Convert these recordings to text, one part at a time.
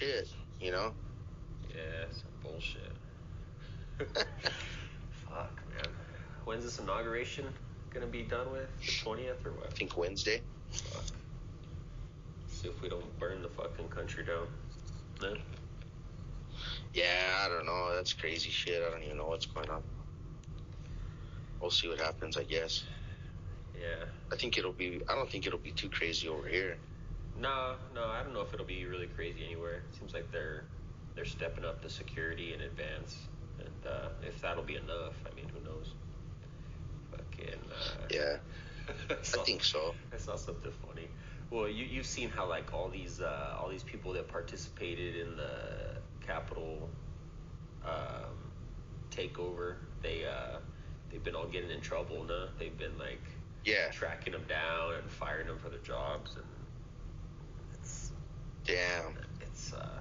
shit, you know. yeah, some bullshit. Fuck, man. When's this inauguration gonna be done with? The twentieth or what? I think Wednesday. Fuck. See if we don't burn the fucking country down. No. Yeah, I don't know. That's crazy shit. I don't even know what's going on. We'll see what happens, I guess. Yeah. I think it'll be. I don't think it'll be too crazy over here. No, no, I don't know if it'll be really crazy anywhere. It seems like they're they're stepping up the security in advance, and uh, if that'll be enough, I mean, who knows? Fucking. Uh, Yeah, I I think so. I saw something funny. Well, you you've seen how like all these uh, all these people that participated in the Capitol um, takeover, they uh, they've been all getting in trouble. No, they've been like Yeah. tracking them down and firing them for their jobs, and Damn. it's uh,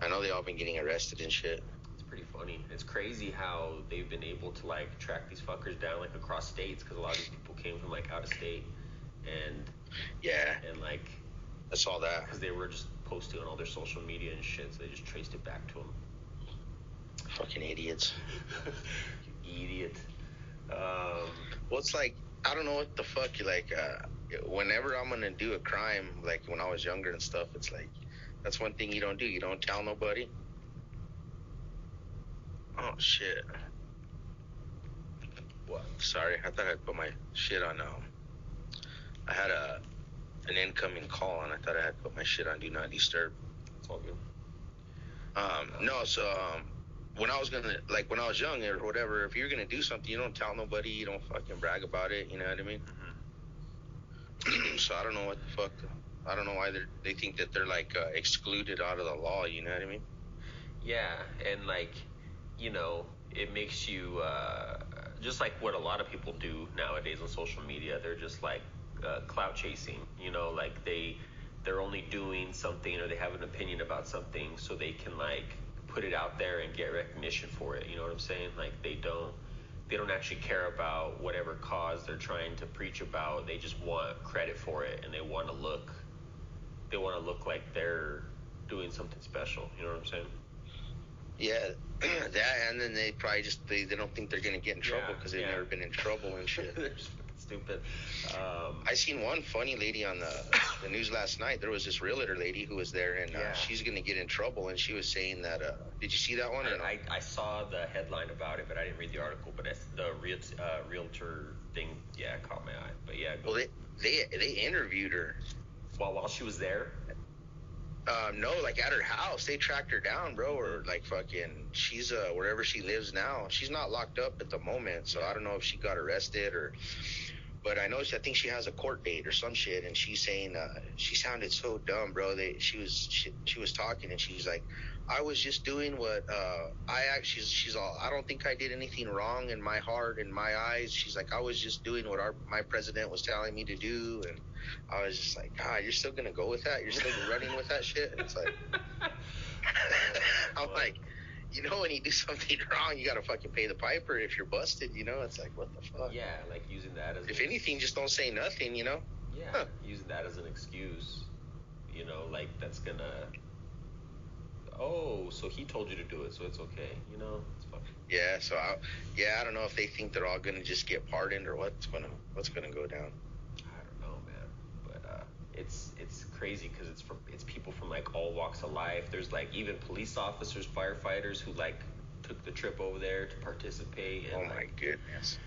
I know they all been getting arrested and shit. it's pretty funny. It's crazy how they've been able to like track these fuckers down like across states because a lot of these people came from like out of state, and Yeah, and like I saw that. because they were just posting on all their social media and shit, so they just traced it back to them. Fucking idiots. you idiot. Um, Well, it's like I don't know what the fuck. You like, uh, whenever I'm gonna do a crime, like when I was younger and stuff, it's like that's one thing you don't do. You don't tell nobody. Oh shit. What? Sorry, I thought I'd put my shit on. Um, I had a an incoming call, and I thought I had put my shit on do not disturb. good. Um, no, so um, when I was gonna like when I was young or whatever, if you're gonna do something, you don't tell nobody, you don't fucking brag about it. You know what I mean? so I don't know what the fuck. I don't know why they think that they're like uh, excluded out of the law. You know what I mean? Yeah, and like, you know, it makes you uh, just like what a lot of people do nowadays on social media. They're just like uh, clout chasing. You know, like they they're only doing something or they have an opinion about something so they can like put it out there and get recognition for it. You know what I'm saying? Like they don't they don't actually care about whatever cause they're trying to preach about. They just want credit for it and they want to look they want to look like they're doing something special. You know what I'm saying? Yeah, that and then they probably just they, they don't think they're gonna get in trouble Yeah, because they've yeah. never been in trouble and shit. They're just fucking stupid. Um, I seen one funny lady on the the news last night. There was this realtor lady who was there, and uh, Yeah. she's gonna get in trouble. And she was saying that. Uh, did you see that one? No? I, I saw the headline about it, but I didn't read the article. But it's the real, uh, realtor thing, yeah, caught my eye. But yeah, well, they they they interviewed her. while while she was there, Um, no, like at her house, they tracked her down, bro. Or like fucking, she's uh wherever she lives now. She's not locked up at the moment, so I don't know if she got arrested or. But I know she, I think she has a court date or some shit, and she's saying uh, she sounded so dumb, bro. That she was she, she was talking, and she's like, I was just doing what uh, I act. She's she's all. I don't think I did anything wrong in my heart, and my eyes. She's like, I was just doing what our my president was telling me to do, and I was just like, God, you're still gonna go with that? You're still running with that shit? It's like. I'm like, you know, when you do something wrong, you gotta fucking pay the piper. If you're busted, you know, it's like, what the fuck? yeah, like using that as If an- anything, just don't say nothing, you know? yeah, Huh. using that as an excuse, you know, like that's gonna. Oh, so he told you to do it, so it's okay. You know, it's fucking. Yeah. So, I, yeah, I don't know if they think they're all gonna just get pardoned or what's gonna what's gonna go down. I don't know, man. But uh, it's it's crazy because it's from it's people from like all walks of life. There's like even police officers, firefighters who like took the trip over there to participate. And, Oh my like, goodness.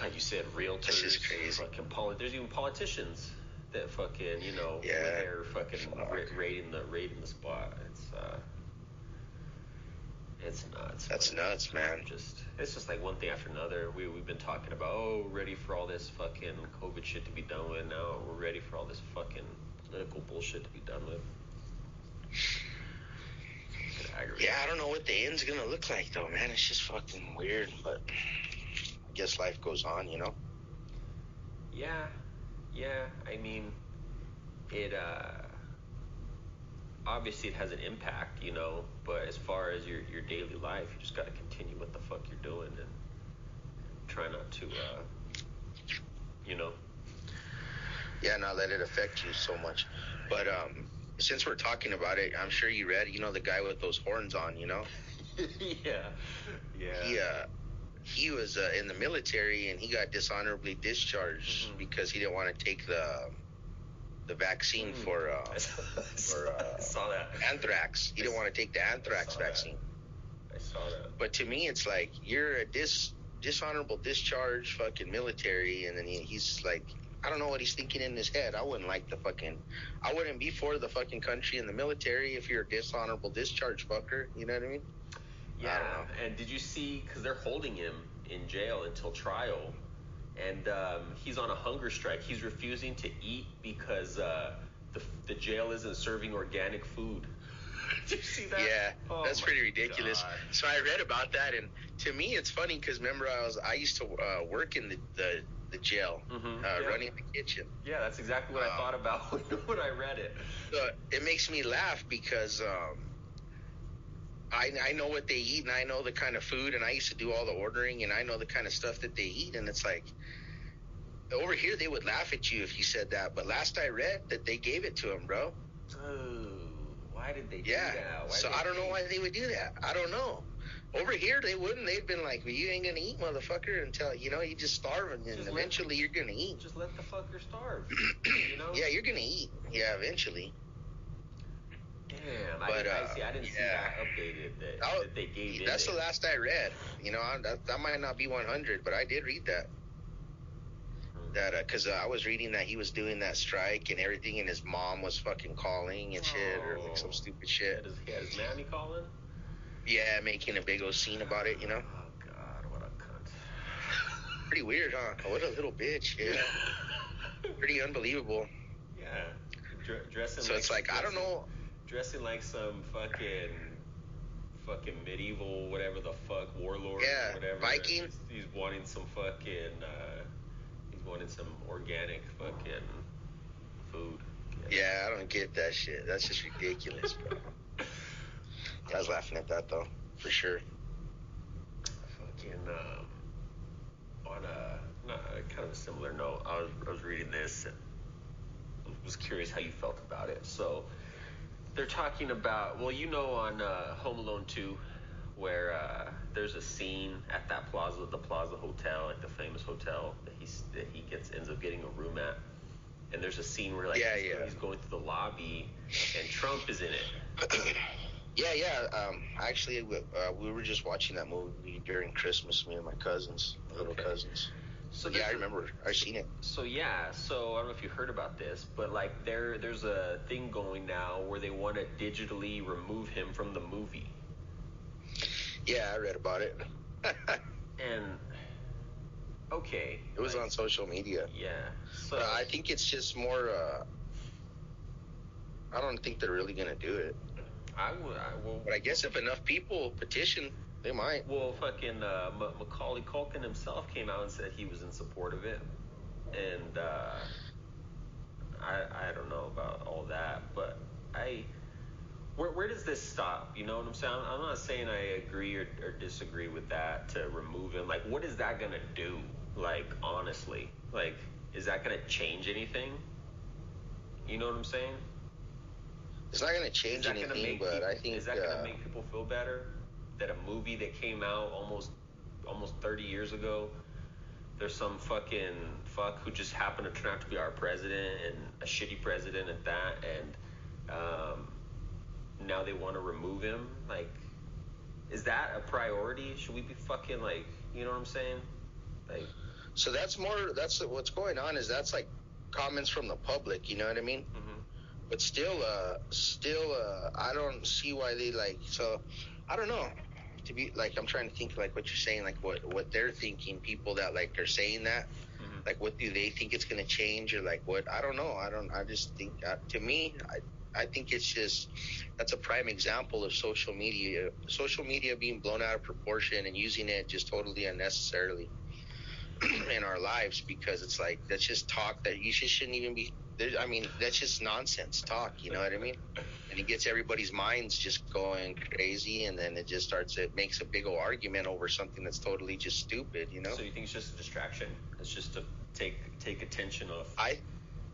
like you said, realtors. That's just crazy. Fucking poli- There's even politicians that fucking you know Yeah. there fucking Fuck. ra- raiding the raiding the spot. It's uh. It's nuts. That's but nuts, man. Just it's just like one thing after another. We we've been talking about oh ready for all this fucking COVID shit to be done with. Now we're ready for all this fucking political bullshit to be done with. Yeah, I don't know what the end's gonna look like though, man. It's just fucking weird, but I guess life goes on, you know. Yeah, yeah. I mean, it uh, obviously it has an impact, you know. But as far as your your daily life, you just got to continue what the fuck you're doing and try not to, uh, you know. Yeah, not let it affect you so much. But um, since we're talking about it, I'm sure you read, you know, the guy with those horns on, you know. yeah, yeah. He uh, he was uh, in the military and he got dishonorably discharged Mhm. because he didn't want to take the the vaccine Mm. for uh, I for, uh, I saw that. anthrax. He didn't want to take the anthrax that. vaccine. I saw that. But to me, it's like you're a dis dishonorable discharge, fucking military, and then he, he's like, I don't know what he's thinking in his head. I wouldn't like the fucking, I wouldn't be for the fucking country and the military if you're a dishonorable discharge fucker. You know what I mean? Yeah, don't know. and did you see? Because they're holding him in jail until trial, and um, he's on a hunger strike. He's refusing to eat because uh, the the jail isn't serving organic food. did you see that? Yeah, Oh that's pretty ridiculous. God. So I read about that, and to me, it's funny because remember I was I used to uh, work in the the, the jail, Mhm, uh, yeah. running the kitchen. Yeah, that's exactly what I Um, thought about when, when I read it. So it makes me laugh because um, I I know what they eat and I know the kind of food and I used to do all the ordering and I know the kind of stuff that they eat and it's like over here they would laugh at you if you said that, but last I read that they gave it to him, bro. Oh, why did they Yeah. do that? Why So I don't know why they would do that. I don't know. Over here they wouldn't. They'd been like, well, "You ain't gonna eat, motherfucker," until you know you just starve and Just let- eventually you're gonna eat. Just let the fucker starve. you know? Yeah, you're gonna eat. Yeah, eventually. Damn, I, But, didn't, I uh, see. I didn't see that updated that, Oh, that they gave. That's it. the last I read. You know, I, that, that might not be 100, but I did read that. Hmm. That because uh, I was reading that he was doing that strike and everything, and his mom was fucking calling and shit, or like some Oh. stupid shit. he had his mammy calling. Yeah, making a big old scene about it. You know, Oh God, what a cunt. pretty weird, huh? What a little bitch. Yeah, pretty unbelievable. yeah. Dr- dressing. So it's like I don't know. Dressing like some fucking, fucking medieval whatever the fuck warlord Yeah, or whatever. Viking. He's, he's wanting some fucking. Uh, he's wanting some organic fucking food. Yeah, I don't get that shit. That's just ridiculous, bro. I was laughing at that though, for sure. fucking um, on a not a kind of a similar note, I was I was reading this and was curious how you felt about it. So they're talking about well, you know, on uh, Home Alone two, where uh, there's a scene at that plaza, the Plaza Hotel, like the famous hotel that he's that he gets ends up getting a room at. And there's a scene where like Yeah, he's, yeah. he's going through the lobby and Trump is in it. yeah, yeah. Um, actually, we- uh, we were just watching that movie during Christmas. Me and my cousins, little Okay. cousins. So yeah, I remember. I seen it. So yeah, so I don't know if you heard about this, but like there there's a thing going now where they want to digitally remove him from the movie. Yeah, I read about it. And okay, it was like, on social media. Yeah. So I think it's just more. Uh, I don't think they're really gonna do it. I would I will But I guess if enough people petition, they might. well fucking uh, M- Macaulay Culkin himself came out and said he was in support of it, and uh, I I don't know about all that, but I. Where, where does this stop? You know what I'm saying? I'm, I'm not saying I agree or, or disagree with that to remove him. Like, what is that gonna do? Like, honestly, like, is that gonna change anything? You know what I'm saying? It's not gonna change gonna anything, but people, I think. is that uh, gonna make people feel better that a movie that came out almost almost 30 years ago, there's some fucking fuck who just happened to turn out to be our president and a shitty president at that, and um, now they want to remove him. Like, is that a priority? Should we be fucking like, you know what I'm saying? Like, So that's more. That's what's going on. Is that's like comments from the public. You know what I mean? mhm. But still, uh, still, uh, I don't see why they like. So, I don't know. To be like, I'm trying to think like what you're saying, like what what they're thinking. People that like are saying that. Mhm. like what do they think it's going to change or like what i don't know i don't i just think uh, to me i I think it's just that's a prime example of social media, social media being blown out of proportion and using it just totally unnecessarily in our lives because it's like that's just talk that you just shouldn't even be. I mean, that's just nonsense talk. You know what I mean? And it gets everybody's minds just going crazy, and then it just starts. It makes a big old argument over something that's totally just stupid. You know? So you think it's just a distraction? It's just to take take attention off. I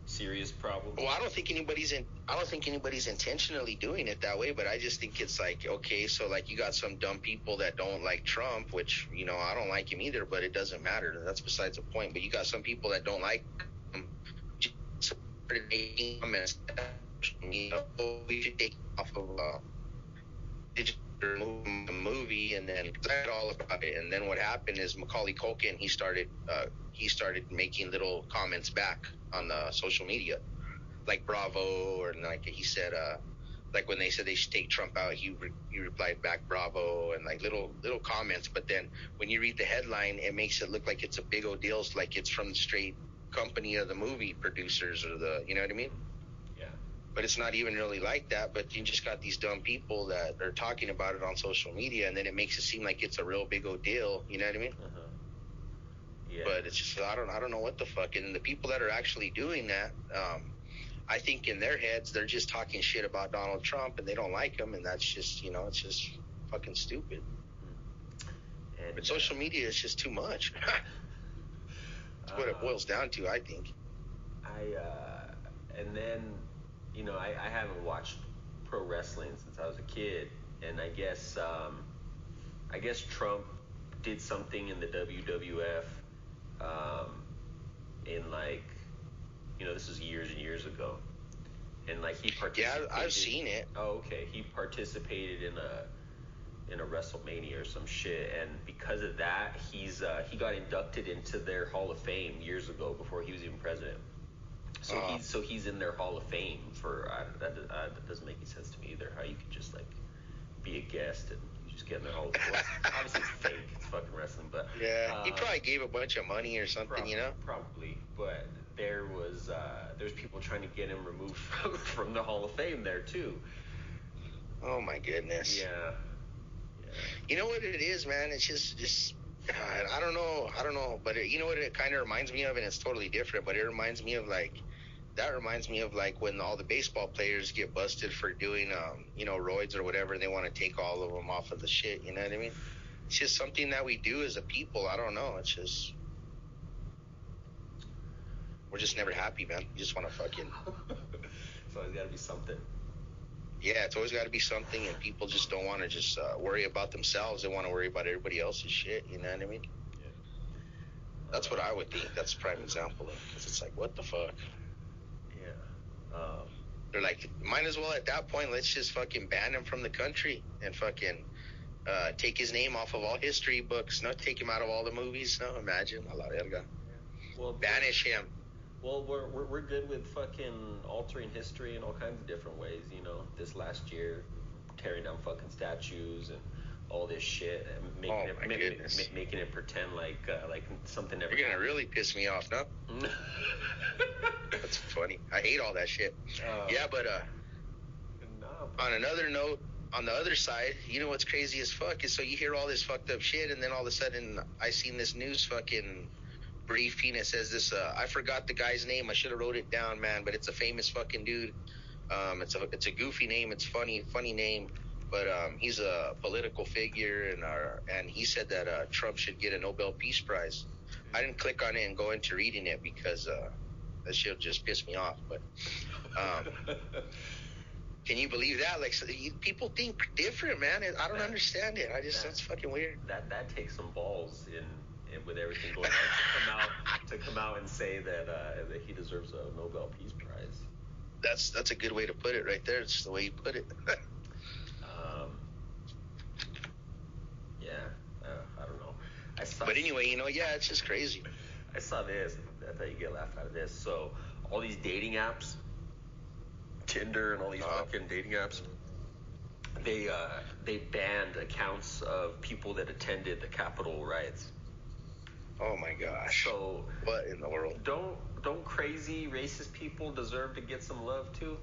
serious problem? Well, I don't think anybody's in. I don't think anybody's intentionally doing it that way. But I just think it's like okay, so like you got some dumb people that don't like Trump, which you know I don't like him either. But it doesn't matter. That's besides the point. But you got some people that don't like Just making comments. You know, oh, we should take off of uh, digital movie, and then read all about it. And then what happened is Macaulay Culkin he started uh, he started making little comments back on the social media, like Bravo, or like he said, uh, like when they said they should take Trump out, he re- he replied back Bravo, and like little little comments. But then when you read the headline, it makes it look like it's a big old deal, like it's from the straight company of the movie producers or the, you know what I mean? Yeah. But it's not even really like that. But you just got these dumb people that are talking about it on social media, and then it makes it seem like it's a real big old deal. You know what I mean? Uh-huh. Yeah. But it's just I don't I don't know what the fuck. And the people that are actually doing that, um, I think in their heads they're just talking shit about Donald Trump and they don't like him, and that's just you know it's just fucking stupid. and, But social media is just too much. that's what it boils down to, I think. I uh, and then you know I, I haven't watched pro wrestling since I was a kid, and I guess um, I guess Trump did something in the WWF um, in like you know this is years and years ago, and like he participated. Yeah. I've seen it. Oh, okay. He participated in a in a WrestleMania or some shit, and because of that, he's uh, he got inducted into their Hall of Fame years ago before he was even president. So Uh. he's so he's in their Hall of Fame for uh, that, uh, that doesn't make any sense to me either. How you could just like be a guest and you just get in their Hall of Fame. Obviously it's fake, it's fucking wrestling, but Yeah, he uh, probably gave a bunch of money or something, Prob- you know. Probably, but there was uh, there's people trying to get him removed from, from the Hall of Fame there too. Oh my goodness. Yeah. You know what it is, man? It's just, just, I don't know, I don't know, but it, you know what it kind of reminds me of, and it's totally different. But it reminds me of like, that reminds me of like when all the baseball players get busted for doing, um, you know, roids or whatever, they want to take all of them off of the shit. You know what I mean? It's just something that we do as a people. I don't know. It's just. We're just never happy, man. We just want to fucking. so it's got to be something. Yeah, it's always got to be something, and people just don't want to just uh, worry about themselves. They want to worry about everybody else's shit. You know what I mean? Yeah. That's what I would think. That's a prime example. of Because it's like, what the fuck? Yeah. Um, They're like, might as well at that point, let's just fucking ban him from the country and fucking uh, take his name off of all history books. No, take him out of all the movies. No, imagine. A la verga. well, Banish him. Well, we're, we're we're good with fucking altering history in all kinds of different ways. You know, this last year, tearing down fucking statues and all this shit, and making Oh, it my ma- goodness. ma- making it pretend like uh, like something never. You're gonna really piss me off, no? That's funny. I hate all that shit. Uh, Yeah, but uh, no, on another note, on the other side, you know what's crazy as fuck is so you hear all this fucked up shit, and then all of a sudden I seen this news fucking briefing. It says this. Uh, I forgot the guy's name. I should have wrote it down, man. But it's a famous fucking dude. Um, it's a it's a goofy name. It's funny funny name. But um, he's a political figure, and our and he said that uh, Trump should get a Nobel Peace Prize. I didn't click on it and go into reading it because uh, that shit just pissed me off. But um, can you believe that? Like, so you, people think different, man. I don't Yeah. understand it. I just Yeah. that's fucking weird. that that takes some balls in, in with everything going on to come out to come out and say that uh, that he deserves a Nobel Peace Prize. That's that's a good way to put it right there. It's the way you put it. Um, yeah, uh, I don't know. I saw, but anyway, you know, yeah, it's just crazy. I saw this. I thought you'd get a laugh out of this. So all these dating apps, Tinder and all these Uh. fucking dating apps, they uh, they banned accounts of people that attended the Capitol riots. Oh my gosh. So what in the world? don't don't crazy racist people deserve to get some love too?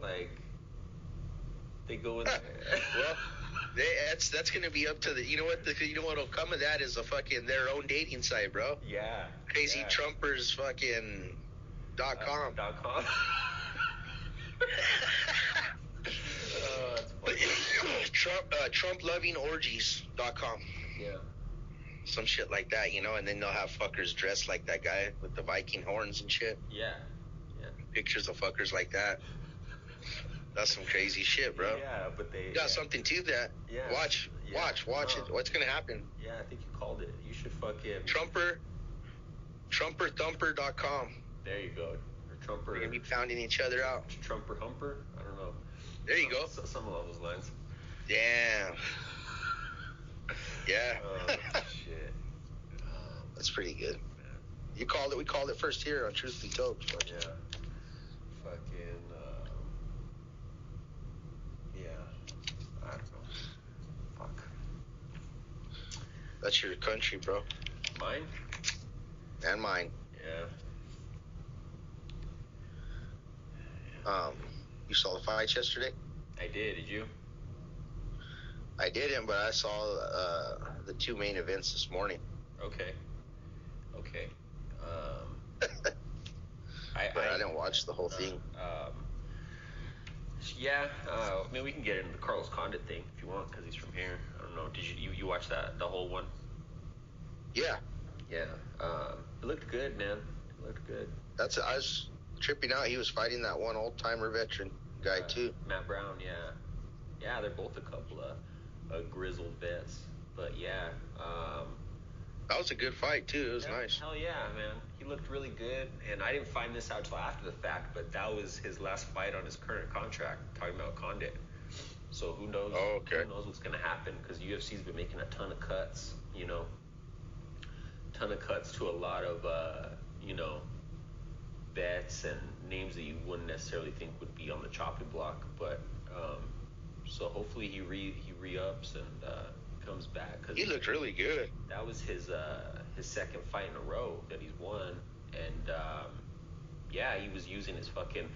Like they go in there. well, they, that's that's gonna be up to the. You know what? The, you know what'll come of that is a fucking their own dating site, bro. yeah. Crazy yeah. Trumpers fucking dot Uh, com. dot com. Funny. Trump uh, Trump loving orgies dot com. Yeah. Some shit like that, you know, and then they'll have fuckers dressed like that guy with the Viking horns and shit. Yeah. Yeah. Pictures of fuckers like that. That's some crazy shit, bro. Yeah, but they You got yeah. something to that. Yeah. Watch, Yeah. watch, watch No. it. What's gonna happen? Yeah, I think you called it. You should fucking Trumper, TrumperThumper.com. There you go. Or Trumper We're gonna be pounding each other out. Trumper Humper? I don't know. There you go. Some along those lines. Damn. Yeah. Oh shit. That's pretty good. Man. You called it. We called it first here on Truth Be Told. but- Yeah. Fucking. Um, yeah. I don't know. Fuck. That's your country, bro, Mine? and mine. Yeah. Um, you saw the fights yesterday. I did. Did you? I didn't, but I saw uh, the two main events this morning. Okay. Okay. Um, I, but I, didn't watch the whole thing. Um, yeah, uh, I mean, we can get into the Carlos Condit thing if you want, because he's from here. I don't know. Did you you, you watch that the whole one? Yeah, Yeah. Um, it looked good, man. It looked good. that's. I was tripping out. He was fighting that one old timer veteran guy Uh, too. Matt Brown, yeah. Yeah, they're both a couple of uh, grizzled vets. But yeah, um, That was a good fight too. It was nice. Hell yeah, man. He looked really good, and I didn't find this out till after the fact, but that was his last fight on his current contract. Talking about Condit. So who knows? Oh, okay. Who knows what's gonna happen? Because UFC's been making a ton of cuts. You know, ton of cuts to a lot of uh, you know vets and names that you wouldn't necessarily think would be on the chopping block. But um, so hopefully he re he re ups and uh, comes back because He looked really good. that was his uh, his second fight in a row that he's won, and um, yeah, he was using his fucking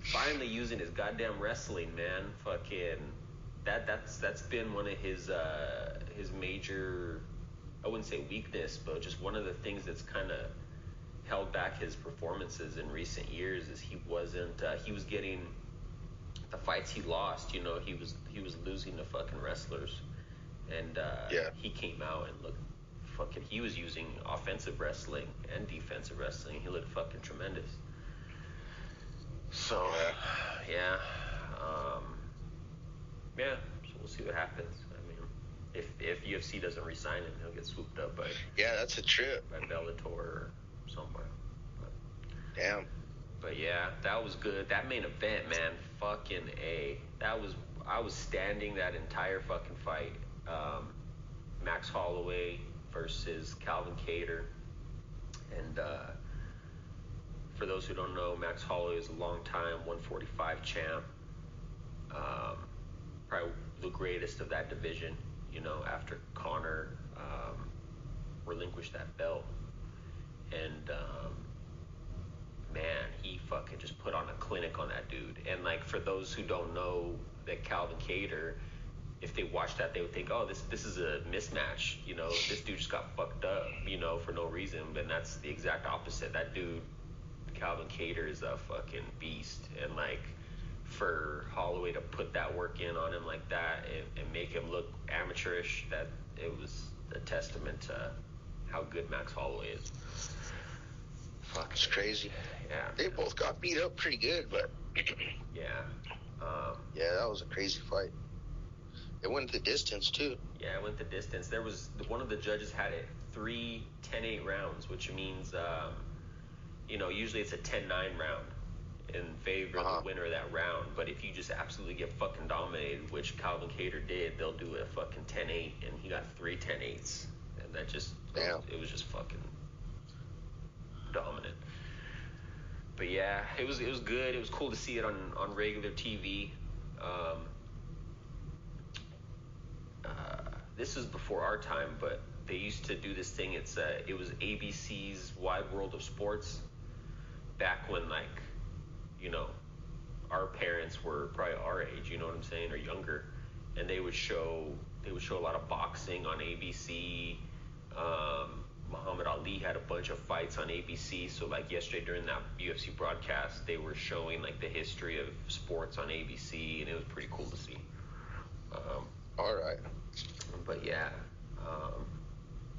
finally using his goddamn wrestling, man. Fucking that that's that's been one of his uh, his major I wouldn't say weakness, but just one of the things that's kind of held back his performances in recent years is he wasn't uh, he was getting the fights he lost. You know, he was he was losing to fucking wrestlers, and uh, Yeah. he came out and looked fucking. He was using offensive wrestling and defensive wrestling. He looked fucking tremendous. So yeah, um, yeah. So we'll see what happens. I mean, if if UFC doesn't resign him, he'll get swooped up by Yeah, that's a trip. by Bellator or somewhere. But, Damn. But yeah, that was good. That main event, man, fucking a. That was I was standing that entire fucking fight. Um, Max Holloway versus Calvin Kattar, and uh, for those who don't know, Max Holloway is a long-time 145 champ. Um, probably the greatest of that division. You know, after Conor um, relinquished that belt, and um, man, he fucking just put on a clinic on that dude. And like for those who don't know that Calvin Kattar, if they watch that, they would think, oh, this this is a mismatch. You know, this dude just got fucked up. You know, for no reason. But that's the exact opposite. That dude, Calvin Kattar, is a fucking beast. And like for Holloway to put that work in on him like that and, and make him look amateurish, that it was a testament to how good Max Holloway is. Fuck, It's crazy. yeah, They both got beat up pretty good, but yeah, um, yeah, that was a crazy fight. It went the distance too. yeah. It went the distance. There was one of the judges had it three 10-8 rounds, which means um, you know usually it's a 10-9 round in favor Uh-huh. of the winner of that round. But if you just absolutely get fucking dominated, which Calvin Kattar did, they'll do a fucking 10-8, and he got three 10-8s, and that just Damn. it was just fucking dominant. But yeah, it was it was good. It was cool to see it on on regular TV. Um, uh, this is before our time, but they used to do this thing. It's uh, it was ABC's Wide World of Sports back when like you know our parents were probably our age. You know what I'm saying, or younger, and they would show they would show a lot of boxing on ABC. Um, Muhammad Ali had a bunch of fights on ABC. So like yesterday during that UFC broadcast, they were showing like the history of sports on ABC, and it was pretty cool to see. Um, All right. but yeah, um,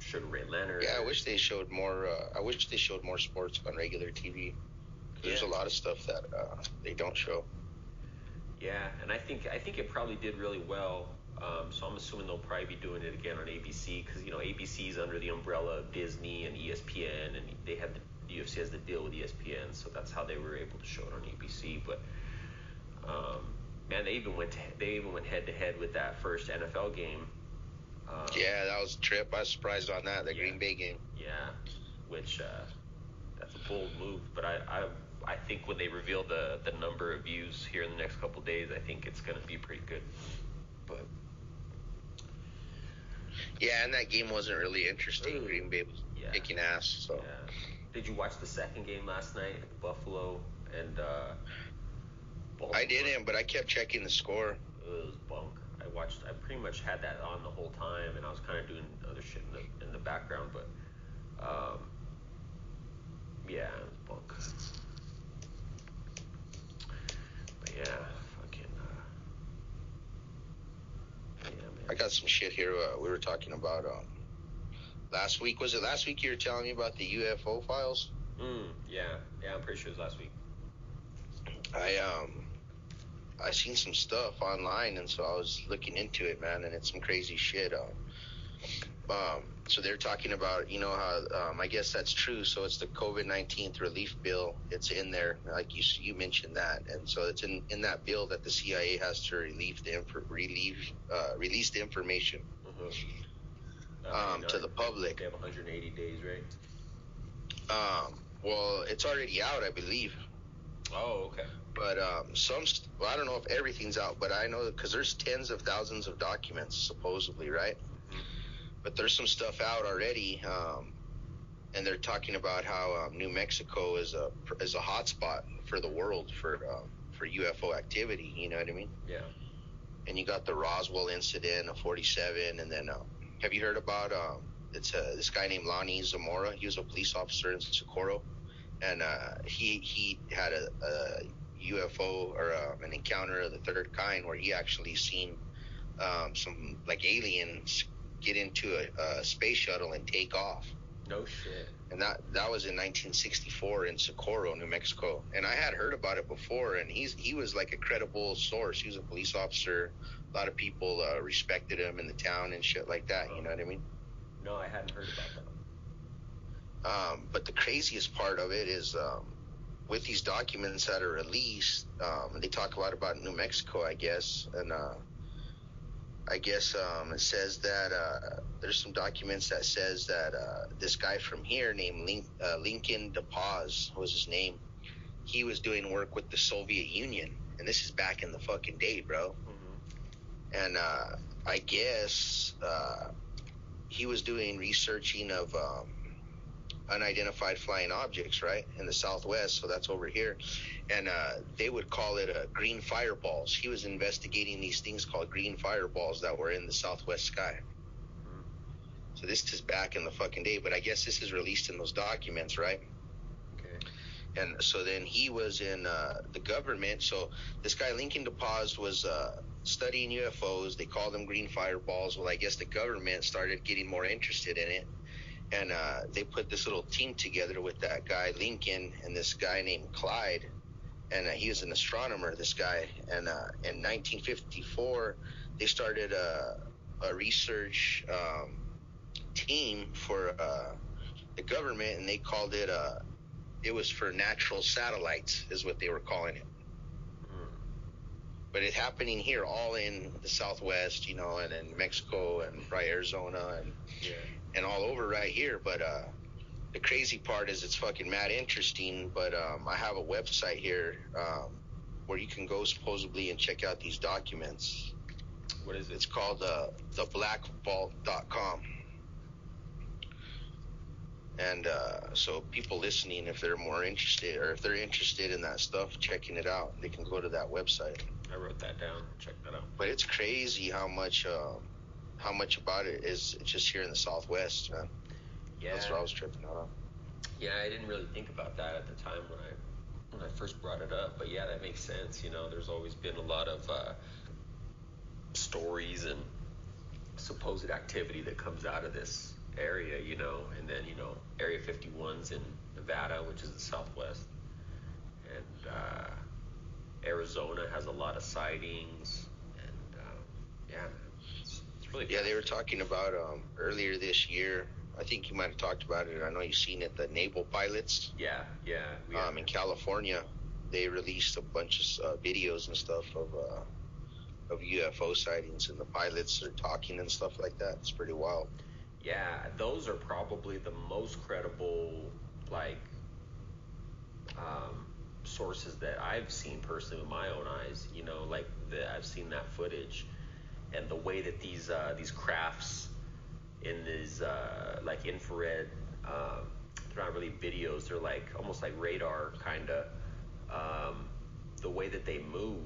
Sugar Ray Leonard. Yeah, I wish they showed more. Uh, I wish they showed more sports on regular TV. Yeah. There's a lot of stuff that uh, they don't show. Yeah, and I think I think it probably did really well. Um, so I'm assuming they'll probably be doing it again on ABC because you know ABC is under the umbrella of Disney and ESPN, and they had the UFC has the deal with ESPN, so that's how they were able to show it on ABC. But um, man, they even went to, they even went head to head with that first NFL game. Um, Yeah, that was a trip. I was surprised on that. The Yeah. Green Bay game. Yeah, which uh, that's a bold move, but I, I I think when they reveal the the number of views here in the next couple days, I think it's gonna be pretty good. But Yeah, and that game wasn't really interesting. Ooh. Green Bay was Yeah. kicking ass. So yeah, did you watch the second game last night, at Buffalo and uh, Baltimore? I didn't, but I kept checking the score. It was bunk. I watched. I pretty much had that on the whole time, and I was kind of doing other shit in the in the background, but um, yeah, it was bunk. But yeah, fucking. Uh, yeah, man. I got some shit here. Uh, we were talking about um, last week. Was it last week you were telling me about the UFO files? Mm, yeah, yeah. I'm pretty sure it was last week. I um I seen some stuff online, and so I was looking into it, man, and it's some crazy shit. Um, um so they're talking about, you know how um, I guess that's true. So it's the COVID nineteen relief bill. It's in there, like you you mentioned that, and so it's in in that bill that the CIA has to relieve the inf- relieve uh, release the information Uh-huh. um, to the public. They have 180 days, right? Um, well, it's already out, I believe. Oh, okay. but um, some st- well, I don't know if everything's out, but I know because there's tens of thousands of documents supposedly, right? But there's some stuff out already, um, and they're talking about how um, New Mexico is a is a hotspot for the world for um, for UFO activity. You know what I mean? Yeah. And you got the Roswell incident of '47, and then um, have you heard about um, it's uh, this guy named Lonnie Zamora? He was a police officer in Socorro, and uh, he he had a, a UFO or uh, an encounter of the third kind where he actually seen um, some like aliens get into a, a space shuttle and take off. No shit. And that that was in 1964 in Socorro, New Mexico. And I had heard about it before, and he's he was like a credible source. He was a police officer. A lot of people uh, respected him in the town and shit like that. You know what I mean? No, I hadn't heard about that. Um, but the craziest part of it is um, with these documents that are released, um, they talk a lot about New Mexico, I guess, and uh, I guess um, it says that uh, there's some documents that says that uh, this guy from here named Link, uh, Lincoln LaPaz was his name. He was doing work with the Soviet Union, and this is back in the fucking day, bro Mm-hmm. and uh, I guess uh, he was doing researching of um, unidentified flying objects, right, in the Southwest. So that's over here, and uh, they would call it uh, green fireballs. He was investigating these things called green fireballs that were in the Southwest sky. So this is back in the fucking day, but I guess this is released in those documents, right? Okay. and so then he was in uh, the government. So this guy Lincoln LaPaz was uh, studying UFOs. They called them green fireballs. Well, I guess the government started getting more interested in it, and uh, they put this little team together with that guy Lincoln and this guy named Clyde, and uh, he was an astronomer. This guy, and uh, in 1954 they started a, a research um, team for uh, the government, and they called it uh, it was for natural satellites is what they were calling it Mm. but it's happening here all in the southwest you know and in mexico and right arizona and Yeah. And all over right here but uh the crazy part is it's fucking mad interesting but um i have a website here um where you can go supposedly and check out these documents What is it? it's called uh the blackvault.com And uh, so people listening, if they're more interested or if they're interested in that stuff, checking it out, they can go to that website. I wrote that down. Check that out. But it's crazy how much um, how much about it is just here in the Southwest, man. Yeah. That's what I was tripping out on. Yeah, I didn't really think about that at the time when I when I first brought it up, but yeah, that makes sense. You know, there's always been a lot of uh, stories and supposed activity that comes out of this area, you know, and then you know, Area 51's in Nevada, which is the Southwest, and uh, Arizona has a lot of sightings, and uh, yeah, really Yeah, they were talking about um, earlier this year. I think you might have talked about it. I know you've seen it. The naval pilots yeah, yeah, um, in California, they released a bunch of uh, videos and stuff of uh, of UFO sightings, and the pilots are talking and stuff like that. It's pretty wild. Yeah, those are probably the most credible, like, um, sources that I've seen personally with my own eyes. You know, like the, I've seen that footage, and the way that these uh, these crafts in these uh, like infrared, um, they're not really videos. They're like almost like radar kind of. Um, the way that they move,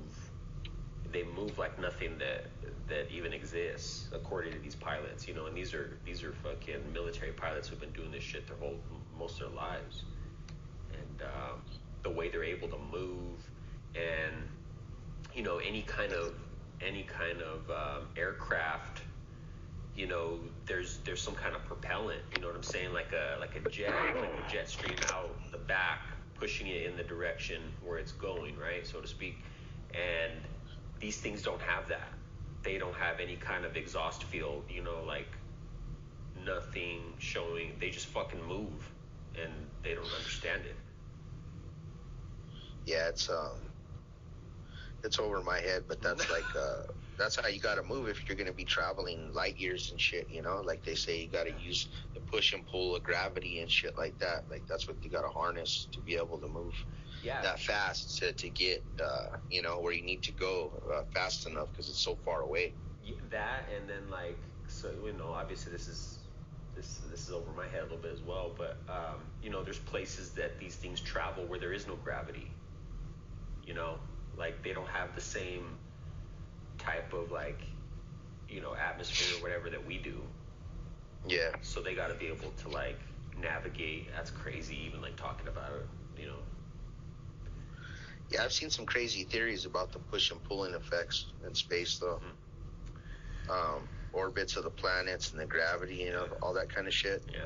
they move like nothing that that even exists according to these pilots you know and these are these are fucking military pilots who've been doing this shit their whole most of their lives and um, the way they're able to move and you know any kind of any kind of um, aircraft you know there's there's some kind of propellant you know what i'm saying like a like a jet like a jet stream out the back pushing it in the direction where it's going right so to speak and these things don't have that they don't have any kind of exhaust field, you know, like nothing showing. They just fucking move, and they don't understand it. Yeah, it's um, it's over my head, but that's like uh, that's how you got to move if you're gonna be traveling light years and shit. You know, like they say, you got to use the push and pull of gravity and shit like that. Like that's what you got to harness to be able to move Yeah, that fast to to get uh, you know where you need to go uh, fast enough because it's so far away. Y- that, and then like so you know, obviously this is this this is over my head a little bit as well, but um, you know, there's places that these things travel where there is no gravity. You know, like they don't have the same type of like you know atmosphere or whatever that we do. Yeah, so they got to be able to like navigate that's crazy even like talking about it you know yeah. I've seen some crazy theories about the push and pulling effects in space, though. Um, orbits of the planets and the gravity, you know, all that kind of shit. yeah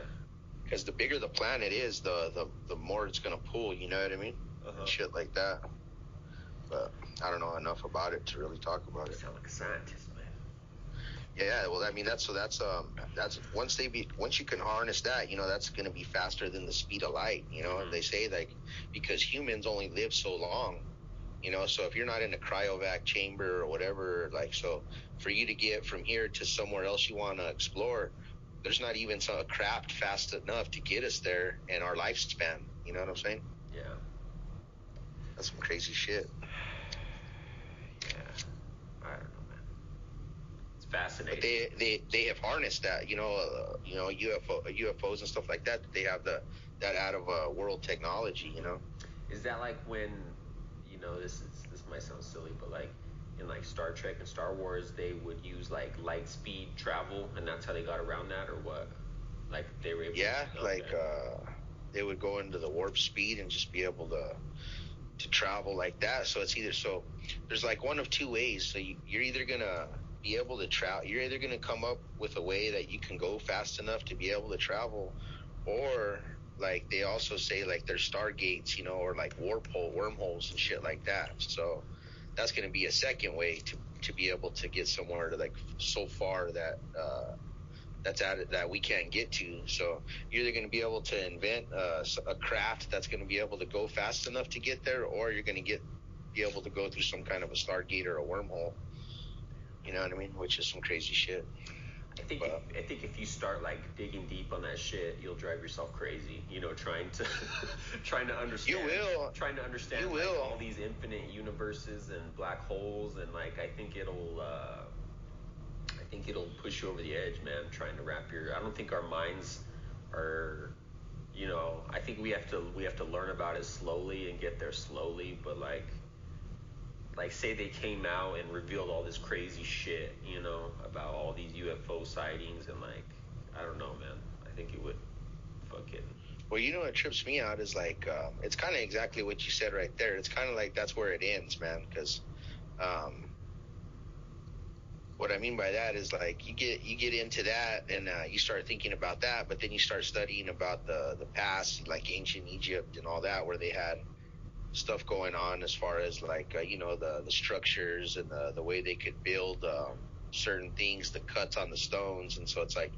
Because the bigger the planet is, the the the more it's gonna pull. You know what I mean? uh-huh. Shit like that. But I don't know enough about it to really talk about you it. sound like a scientist man Yeah, well, I mean that's so that's um that's once they be once you can harness that, you know, that's gonna be faster than the speed of light. You know, Mhm. they say like because humans only live so long. You know, so if you're not in a cryovac chamber or whatever, like so, for you to get from here to somewhere else you want to explore, there's not even some a craft fast enough to get us there in our lifespan. You know what I'm saying? yeah That's some crazy shit. yeah i don't know man it's But fascinating they they they have harnessed that, you know, uh, you know UFO UFOs and stuff like that. They have the that out of uh, world technology, you know. is that like when you know this is this might sound silly but like in like star trek and star wars they would use like light speed travel and that's how they got around that or what like they were able Yeah, like uh, they would go into the warp speed and just be able to to travel like that. So it's either so there's like one of two ways. So you, you're either gonna be able to travel. You're either gonna come up with a way that you can go fast enough to be able to travel, or like they also say like there's stargates, you know, or like warp hole wormholes and shit like that. So that's gonna be a second way to to be able to get somewhere to like so far that. uh that's at it that we can't get to. So you're either going to be able to invent uh, a craft that's going to be able to go fast enough to get there, or you're going to get be able to go through some kind of a stargate or a wormhole. You know what I mean? Which is some crazy shit. I think But- if, I think if you start like digging deep on that shit, you'll drive yourself crazy. You know, trying to trying to understand. You will. Trying to understand You like, will. all these infinite universes and black holes and like I think it'll uh, I think it'll push you over the edge, man. Trying to wrap your. I don't think our minds are you know, I think we have to we have to learn about it slowly and get there slowly. But like, like say they came out and revealed all this crazy shit, you know, about all these UFO sightings and like, I don't know, man. I think it would fucking. Well, you know what trips me out is like um, it's kind of exactly what you said right there. It's kind of like that's where it ends, man. Because um, what I mean by that is like you get you get into that and uh, you start thinking about that, but then you start studying about the the past, like ancient Egypt and all that, where they had stuff going on as far as like uh, you know the the structures and the the way they could build um, certain things, the cuts on the stones, and so it's like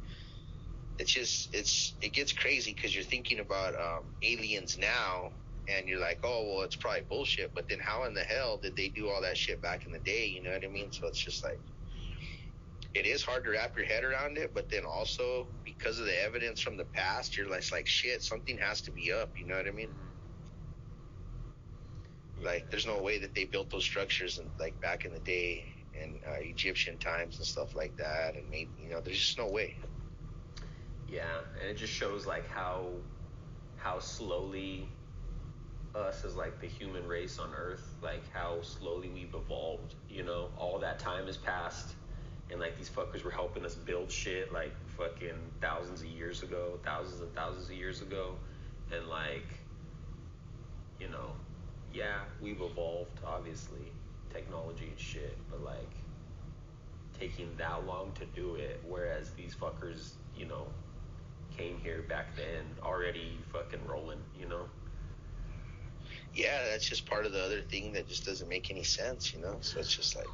it's just it's it gets crazy because you're thinking about um, aliens now and you're like oh well it's probably bullshit but then how in the hell did they do all that shit back in the day you know what i mean so it's just like it is hard to wrap your head around it, but then also because of the evidence from the past, you're less like shit. Something has to be up. You know what I mean? Like, there's no way that they built those structures and like back in the day and uh, Egyptian times and stuff like that, and maybe you know, there's just no way. Yeah, and it just shows like how how slowly us as like the human race on Earth, like how slowly we've evolved. You know, all that time has passed and like these fuckers were helping us build shit like fucking thousands of years ago, thousands and thousands of years ago, and like, you know, yeah, we've evolved obviously, technology and shit, but like taking that long to do it, whereas these fuckers, you know, came here back then already fucking rolling, you know. Yeah, that's just part of the other thing that just doesn't make any sense, you know. So it's just like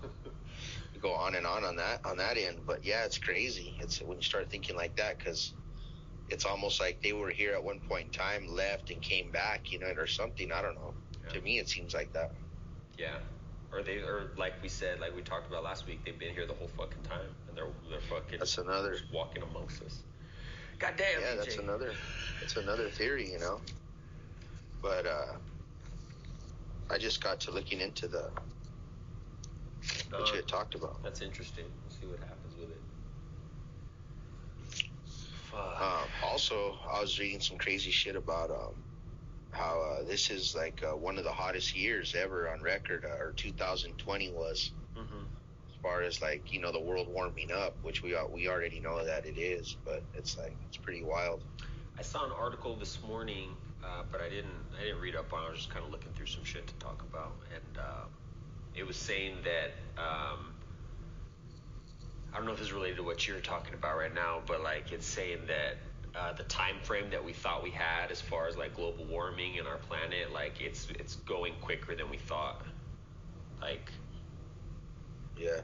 go on and on on that on that end. But yeah, it's crazy. It's when you start thinking like that because it's almost like they were here at one point in time, left and came back, you know, or something. I don't know. Yeah. To me, it seems like that. Yeah. Or they, or like we said, like we talked about last week, they've been here the whole fucking time, and they're they're fucking. That's another walking amongst us. God damn. Yeah, that's another. That's another theory, you know. But uh, I just got to looking into the what you had talked about. That's interesting. We'll see what happens with it. Um, also, I was reading some crazy shit about um, how uh, this is like uh, one of the hottest years ever on record, uh, or 2020 was, mm-hmm. as far as like you know the world warming up, which we we already know that it is, but it's like it's pretty wild. I saw an article this morning, uh, but I didn't I didn't read up on. it. I was just kind of looking through some shit to talk about, and uh, it was saying that um, I don't know if it's related to what you're talking about right now, but like it's saying that uh, the time frame that we thought we had as far as like global warming and our planet, like it's it's going quicker than we thought. Like, yeah.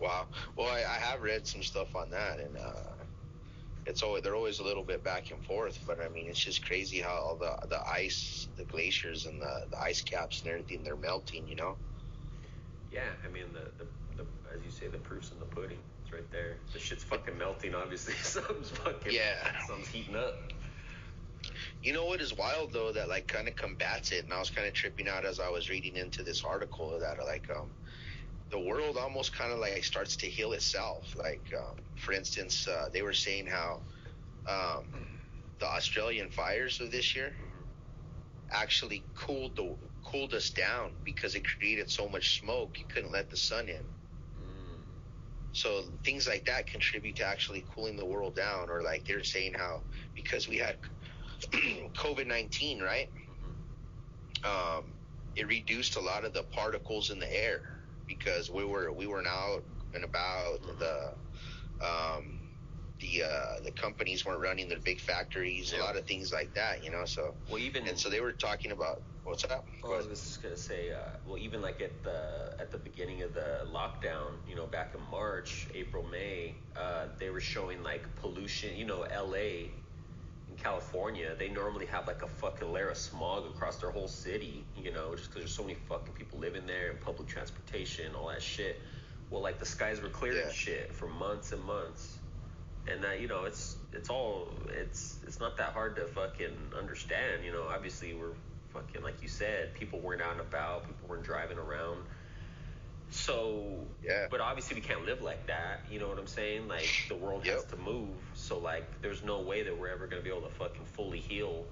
Wow. Well, I, I have read some stuff on that, and uh, it's always they're always a little bit back and forth. But I mean, it's just crazy how all the the ice, the glaciers, and the the ice caps and everything they're melting. You know. Yeah, I mean the, the the as you say the proof's in the pudding. Right there. The shit's fucking melting. Obviously, something's fucking yeah, something's heating up. You know what is wild though that like kind of combats it, and I was kind of tripping out as I was reading into this article that like um the world almost kind of like starts to heal itself. Like, um, for instance, uh, they were saying how um, the Australian fires of this year actually cooled the cooled us down because it created so much smoke you couldn't let the sun in. So things like that contribute to actually cooling the world down. Or like they're saying how because we had COVID nineteen, right? Um, it reduced a lot of the particles in the air because we were we were out and about mm-hmm. the um, the uh, the companies weren't running their big factories, a lot of things like that, you know. So well, even and so they were talking about what's up. Well, I was just gonna say, uh, well, even like at the at the beginning of the lockdown, you know, back in March, April, May, uh, they were showing like pollution. You know, L.A. In California, they normally have like a fucking layer of smog across their whole city, you know, just because there's so many fucking people living there and public transportation, all that shit. Well, like the skies were clear yeah. and shit for months and months, and that you know it's it's all it's it's not that hard to fucking understand, you know. Obviously, we're fucking like you said, people weren't out and about, people weren't driving around So Yeah. but obviously we can't live like that. You know what I'm saying? Like the world has to move. So like there's no way that we're ever gonna be able to fucking fully heal.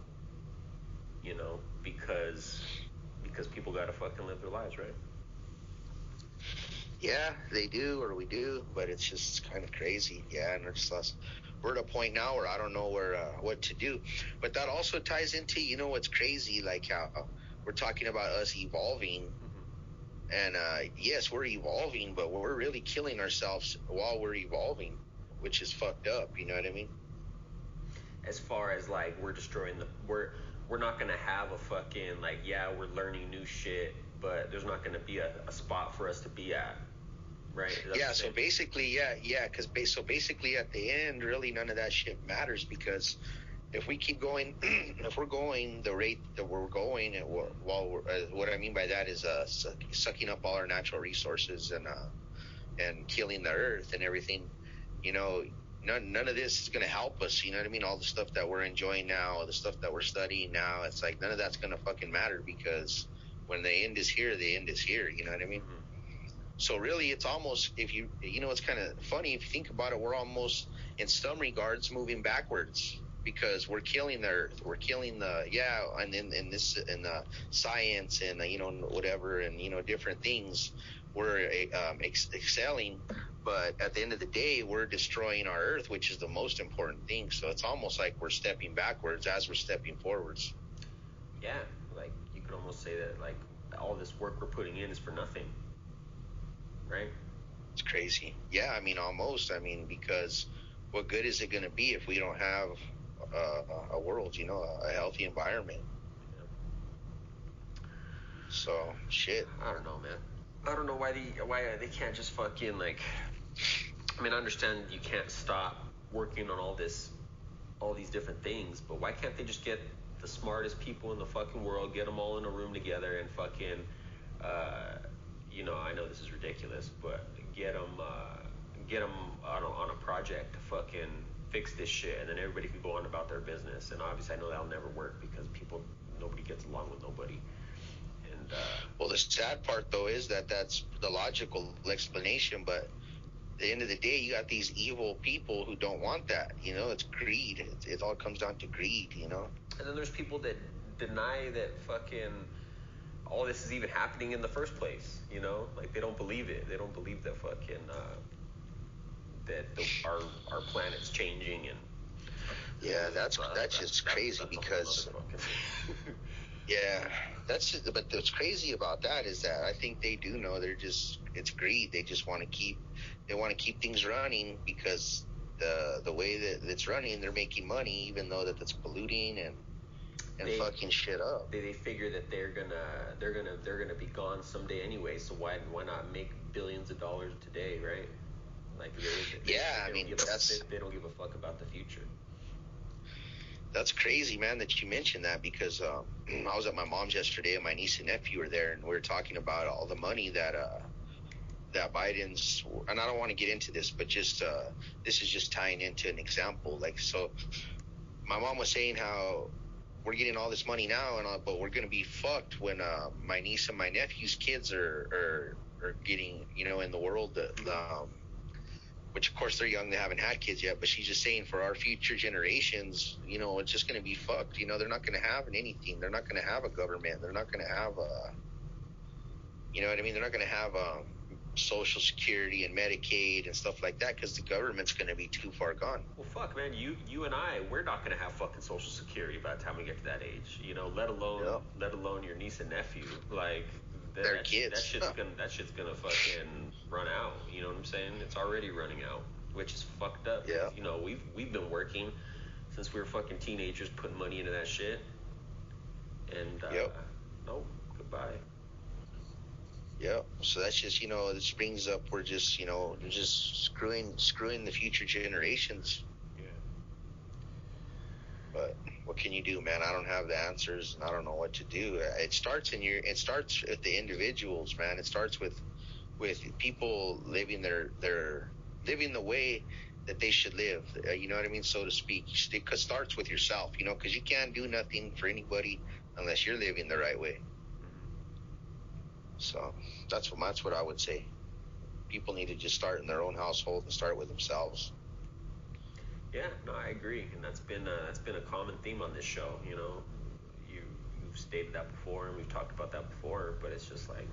You know, because because people gotta fucking live their lives, right? Yeah, they do, or we do, but it's just kind of crazy. Yeah, and it's just we're at a point now where I don't know where uh, what to do. But that also ties into you know what's crazy, like how we're talking about us evolving, and uh, yes, we're evolving, but we're really killing ourselves while we're evolving, which is fucked up. You know what I mean? As far as like we're destroying the we're we're not gonna have a fucking like yeah we're learning new shit, but there's not gonna be a, a spot for us to be at, right? Yeah so basically yeah yeah because ba- so basically at the end really none of that shit matters because if we keep going if we're going the rate that we're going wh- while we're, uh, what i mean by that is uh suck, sucking up all our natural resources and uh and killing the earth and everything you know none, none of this is going to help us you know what i mean all the stuff that we're enjoying now the stuff that we're studying now it's like none of that's going to fucking matter because when the end is here the end is here you know what i mean Mhm. So really, it's almost if you you know it's kind of funny if you think about it. We're almost in some regards moving backwards because we're killing the. We're killing the yeah, and in in this in the science and you know whatever and you know different things. We're um, ex- excelling, but at the end of the day, we're destroying our earth, which is the most important thing. So it's almost like we're stepping backwards as we're stepping forwards. Yeah, like you could almost say that like all this work we're putting in is for nothing, right? It's crazy. Yeah, I mean, almost. I mean, because what good is it going to be if we don't have uh, a world, you know, a healthy environment? So, shit. I don't know, man. I don't know why the why they can't just fucking like. I mean, I understand you can't stop working on all this, all these different things, but why can't they just get the smartest people in the fucking world, get them all in a room together, and fucking, uh, you know, I know this is ridiculous, but get them, uh, get them on a, on a project to fucking fix this shit, and then everybody could go on about their business. And obviously, I know that'll never work because people, nobody gets along with nobody. And uh, Well, the sad part, though, is that that's the logical explanation, but at the end of the day, you got these evil people who don't want that. You know, it's greed. It, it all comes down to greed, you know? And then there's people that deny that fucking all this is even happening in the first place. You know, like they don't believe it. They don't believe that fucking uh, that the, our our planet's changing and. Yeah, that's Uh, that's just that's- crazy that's because Yeah, that's just, but what's crazy about that is that I think they do know they're just it's greed. They just want to keep they want to keep things running because the the way that it's running, they're making money, even though that it's polluting and and They- fucking shit up. they, they figure that they're gonna they're gonna they're gonna be gone someday anyway. So why why not make billions of dollars today, right? Like they, they, Yeah, I mean, a, that's- they, they don't give a fuck about the future. That's crazy, man, that you mentioned that because um, I was at my mom's yesterday and my niece and nephew were there and we were talking about all the money that uh, that Biden's and I don't want to get into this, but just uh, this is just tying into an example. Like so, my mom was saying how we're getting all this money now, and uh, but we're gonna be fucked when uh, my niece and my nephew's kids are are, are getting you know in the world um, which of course they're young, they haven't had kids yet, but she's just saying for our future generations, you know, it's just going to be fucked. You know, they're not going to have anything. They're not going to have a government. They're not going to have a, you know what I mean? They're not going to have um, social security and Medicaid and stuff like that because the government's going to be too far gone. Well, fuck, man. You you and I, we're not gonna have fucking social security by the time we get to that age. You know, let alone let alone your niece and nephew. Like that, Their that, kids. That shit's gonna that shit's gonna fucking run out. You know what I'm saying? It's already running out, which is fucked up. Yeah. You know, we've we've been working since we were fucking teenagers, putting money into that shit. And uh, Yep. nope, goodbye. Yeah. So that's just, you know, this brings up, we're just, you know, just screwing, screwing the future generations. Yeah. but what can you do man? I don't have the answers and i don't know what to do. It starts in your it starts with the individuals man. It starts with with people living their their living the way that they should live. Uh, you know what i mean? So to speak. It starts with yourself you know because you can't do nothing for anybody unless you're living the right way so that's what that's what i would say people need to just start in their own household and start with themselves. Yeah, no, I agree, and that's been a, that's been a common theme on this show. You know, you you've stated that before, and we've talked about that before, but it's just like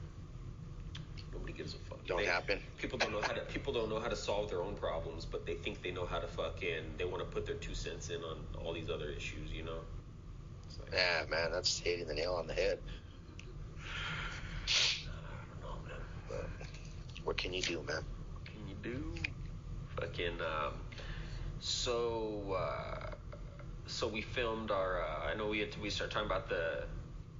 nobody gives a fuck. Don't They- happen. People don't know how to people don't know how to solve their own problems, but they think they know how to fucking they want to put their two cents in on all these other issues. You know. Like, Yeah, man, that's hitting the nail on the head. I don't know, man. But what can you do, man? What can you do? Fucking um so uh so we filmed our uh, I know we had to, we started talking about the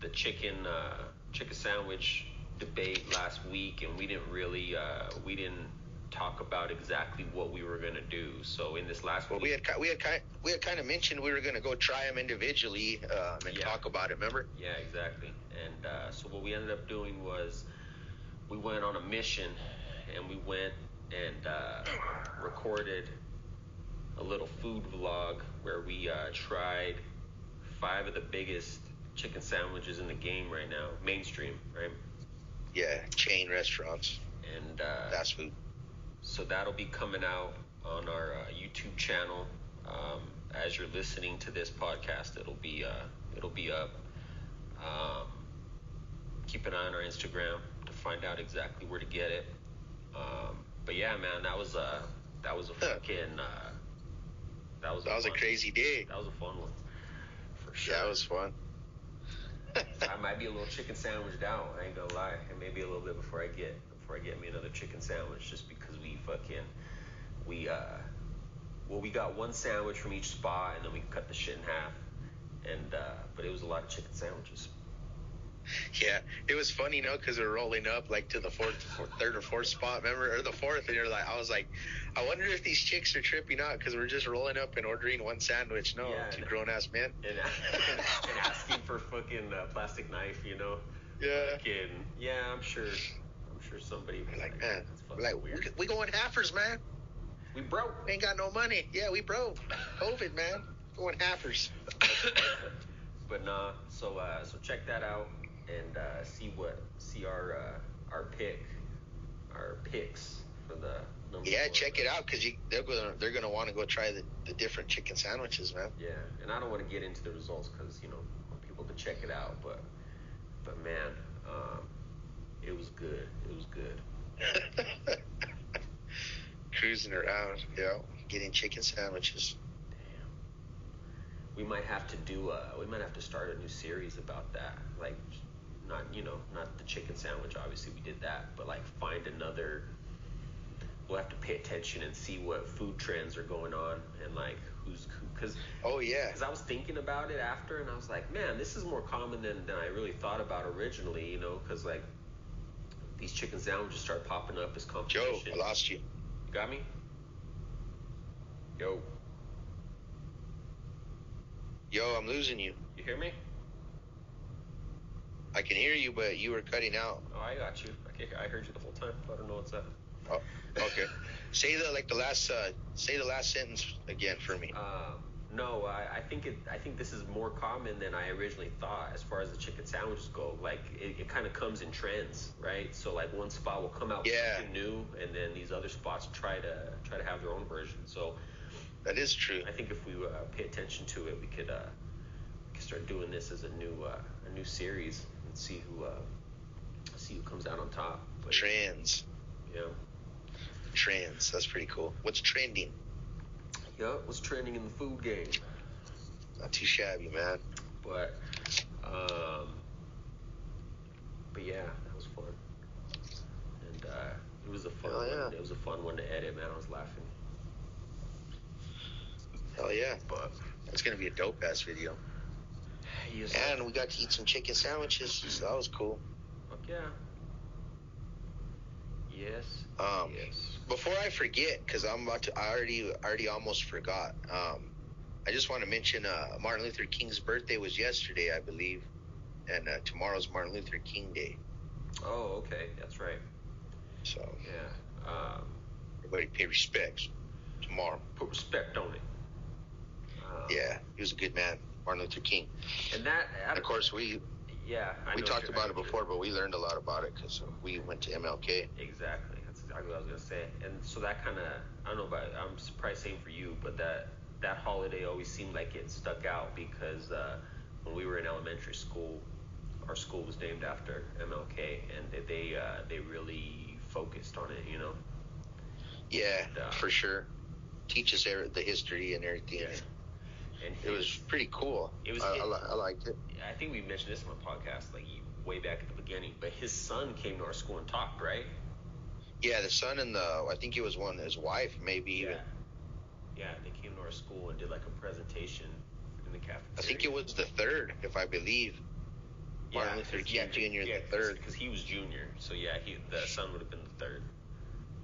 the chicken uh chicken sandwich debate last week and we didn't really uh we didn't talk about exactly what we were going to do. So in this last Well, week we had we had kind we had kind of mentioned we were gonna go try them individually um, and Yeah. talk about it. Remember? Yeah, exactly. And uh, so what we ended up doing was we went on a mission and we went and uh, recorded a little food vlog where we uh, tried five of the biggest chicken sandwiches in the game right now, mainstream, right? Yeah, chain restaurants, And uh, fast food. so that'll be coming out on our uh, YouTube channel. Um, as you're listening to this podcast, it'll be uh, it'll be up. Um, keep an eye on our Instagram to find out exactly where to get it. Um, but yeah, man, that was a that was a fucking uh, that was a That was a crazy day. that was a fun one for sure. Yeah, it was fun. I might be a little chicken sandwiched out. I ain't gonna lie, and maybe a little bit before I get before I get me another chicken sandwich, just because we fucking we uh well we got one sandwich from each spot, and then we cut the shit in half, and uh but it was a lot of chicken sandwiches. Yeah, it was funny, you know, because we're rolling up like to the fourth, fourth, third or fourth spot, remember, or the fourth, and you're like, I was like, I wonder if these chicks are tripping out because we're just rolling up and ordering one sandwich. No, Yeah, two grown ass men. And, and, and asking for fucking uh, plastic knife, you know? Yeah. Fucking, yeah, I'm sure. I'm sure somebody was like, like, man, like, weird. we, we going halfers, man. We broke. We ain't got no money. Yeah, we broke. COVID, man. Going halfers. but nah, so uh, so check that out and uh, see what see our uh, our pick, our picks for the number. Yeah, one. check it out because they're gonna they're gonna want to go try the, the different chicken sandwiches, man. Yeah, and I don't want to get into the results because you know I want people to check it out, but but man, um, it was good. It was good. Cruising around, you know, getting chicken sandwiches. Damn. We might have to do uh we might have to start a new series about that. Like not you know, not the chicken sandwich, obviously we did that, but like find another we'll have to pay attention and see what food trends are going on and like who's because Oh yeah, because I was thinking about it after and I was like, man, this is more common than, than I really thought about originally, you know, because like these chicken sandwiches start popping up as Joe, competition. I lost you. You got me? Yo, Yo, I'm losing you. you hear me? I can hear you, but you were cutting out. Oh, I got you. I, I heard you the whole time. I don't know what's up. Oh, okay. say the like the last uh, say the last sentence again for me. Um, no, I, I think it. I think this is more common than I originally thought. As far as the chicken sandwiches go, like it, it kind of comes in trends, right? So like one spot will come out with Yeah. something new, and then these other spots try to try to have their own version. So That is true. I think if we uh, pay attention to it, we could uh, we could start doing this as a new uh, a new series and see who uh, see who comes out on top. But, Trends, yeah. trends. That's pretty cool. What's trending? Yeah, what's trending in the food game? Not too shabby, man. But, um, but yeah, that was fun, and uh, it was a fun Hell yeah. one. It was a fun one to edit, man. I was laughing, Hell yeah, but that's gonna be a dope ass video. Yes, And we got to eat some chicken sandwiches, so that was cool. fuck yeah, yes, Um, yes. Before I forget, because I'm about to, I already, I already almost forgot. Um, I just want to mention uh, Martin Luther King's birthday was yesterday, I believe, and uh, tomorrow's Martin Luther King Day. Oh, okay, that's right. So Yeah, um, everybody pay respects tomorrow. put respect on it. Um, Yeah, he was a good man, Martin Luther King. and that, And of course, we yeah, I we talked about it before, but we learned a lot about it because we went to MLK. Exactly. That's exactly what I was gonna say. And so that kind of I don't know about I'm surprised same for you, but that that holiday always seemed like it stuck out because uh, when we were in elementary school, our school was named after MLK, and they uh, they really focused on it, you know. Yeah, and, uh, for sure. Teaches the history and everything. Yeah. And it was pretty cool. It was. I, it, I, I, liked it. I think we mentioned this on the podcast, like way back at the beginning. But his son came to our school and talked, right? Yeah, the son and the I think it was one his wife, maybe yeah. even. Yeah, they came to our school and did like a presentation in the cafeteria. I think it was the third, if I believe. Yeah, Martin Luther King Jr. Yeah, the third, because he was junior. So yeah, he the son would have been the third.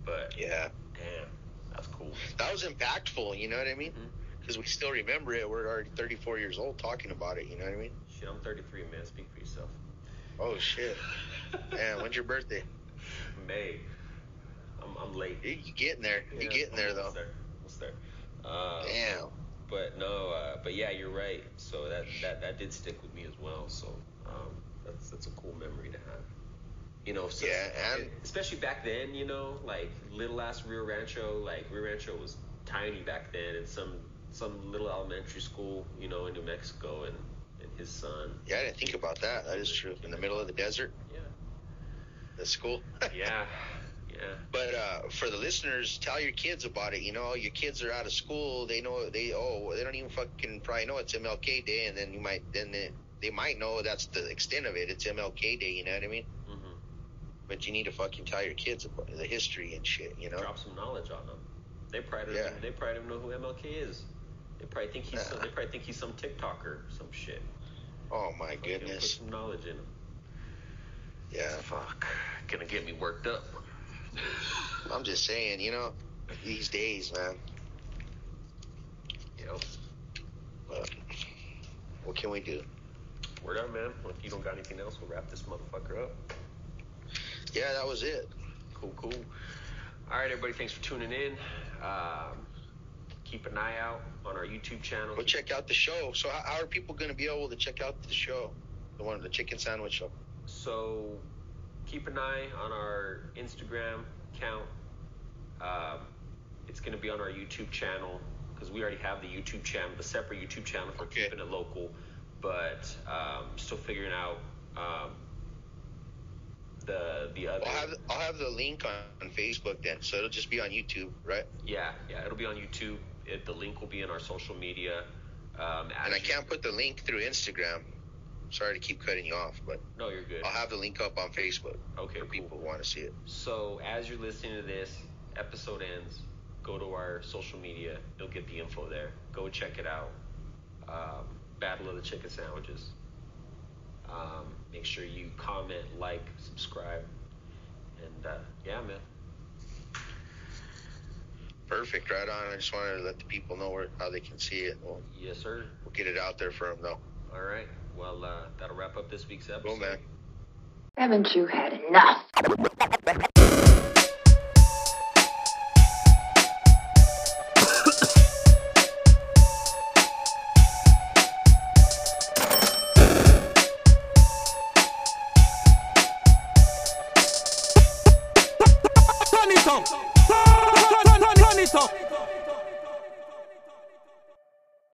But yeah, damn, that's cool. That was impactful. You know what I mean? Mm-hmm. Because we still remember it. We're already 34 years old talking about it. You know what I mean? Shit, I'm 33, man. Speak for yourself. Oh shit. Man, when's your birthday? May. I'm, I'm late. You getting there? Yeah, you getting there though? There. Almost there. Uh, Damn. But no, uh, but yeah, you're right. So that that that did stick with me as well. So um, that's that's a cool memory to have. You know, so, yeah, and especially back then, you know, like little ass Rio Rancho, like Rio Rancho was tiny back then, and some some little elementary school, you know, in New Mexico, and and his son. Yeah, I didn't think about that. That is true. In the middle of the desert. Yeah. That's cool. yeah. Yeah. But uh, for the listeners, tell your kids about it. You know, your kids are out of school. They know they oh they don't even fucking probably know it's MLK Day, and then you might then they, they might know that's the extent of it. It's MLK Day. You know what I mean? Mm-hmm. But you need to fucking tell your kids about the history and shit. You know. Drop some knowledge on them. They probably yeah. they probably don't know who MLK is. They probably think he's some, they probably think he's some TikToker, some shit. Oh my goodness. Put some knowledge in him. Yeah. Fuck. Gonna get me worked up. I'm just saying, you know, these days, man. You know. But what can we do? Word out, man. Well, if you don't got anything else, we'll wrap this motherfucker up. Yeah, that was it. Cool, cool. All right, everybody. Thanks for tuning in. Um, keep an eye out on our YouTube channel. Go check out the show. So, how, are people going to be able to check out the show, the one, the chicken sandwich show? So, keep an eye on our Instagram account. Um, it's going to be on our YouTube channel because we already have the YouTube channel, the separate YouTube channel for okay. keeping it local. But um, still figuring out um, the the other. I'll have I'll have the link on, on Facebook then, so it'll just be on YouTube, right? Yeah, yeah, it'll be on YouTube. It, the link will be in our social media. Um, and I can't put the link through Instagram. Sorry to keep cutting you off, but no, you're good. I'll have the link up on Facebook. Okay, for cool. people who want to see it. So as you're listening to this, episode ends. Go to our social media. You'll get the info there. Go check it out. Um, Battle of the Chicken Sandwiches. Um, make sure you comment, like, subscribe, and uh, yeah, man. Perfect, right on. I just wanted to let the people know where how they can see it. We'll, yes, sir. We'll get it out there for them, though. All right. Well, uh, that'll wrap up this week's episode. Cool, man. Haven't you had enough?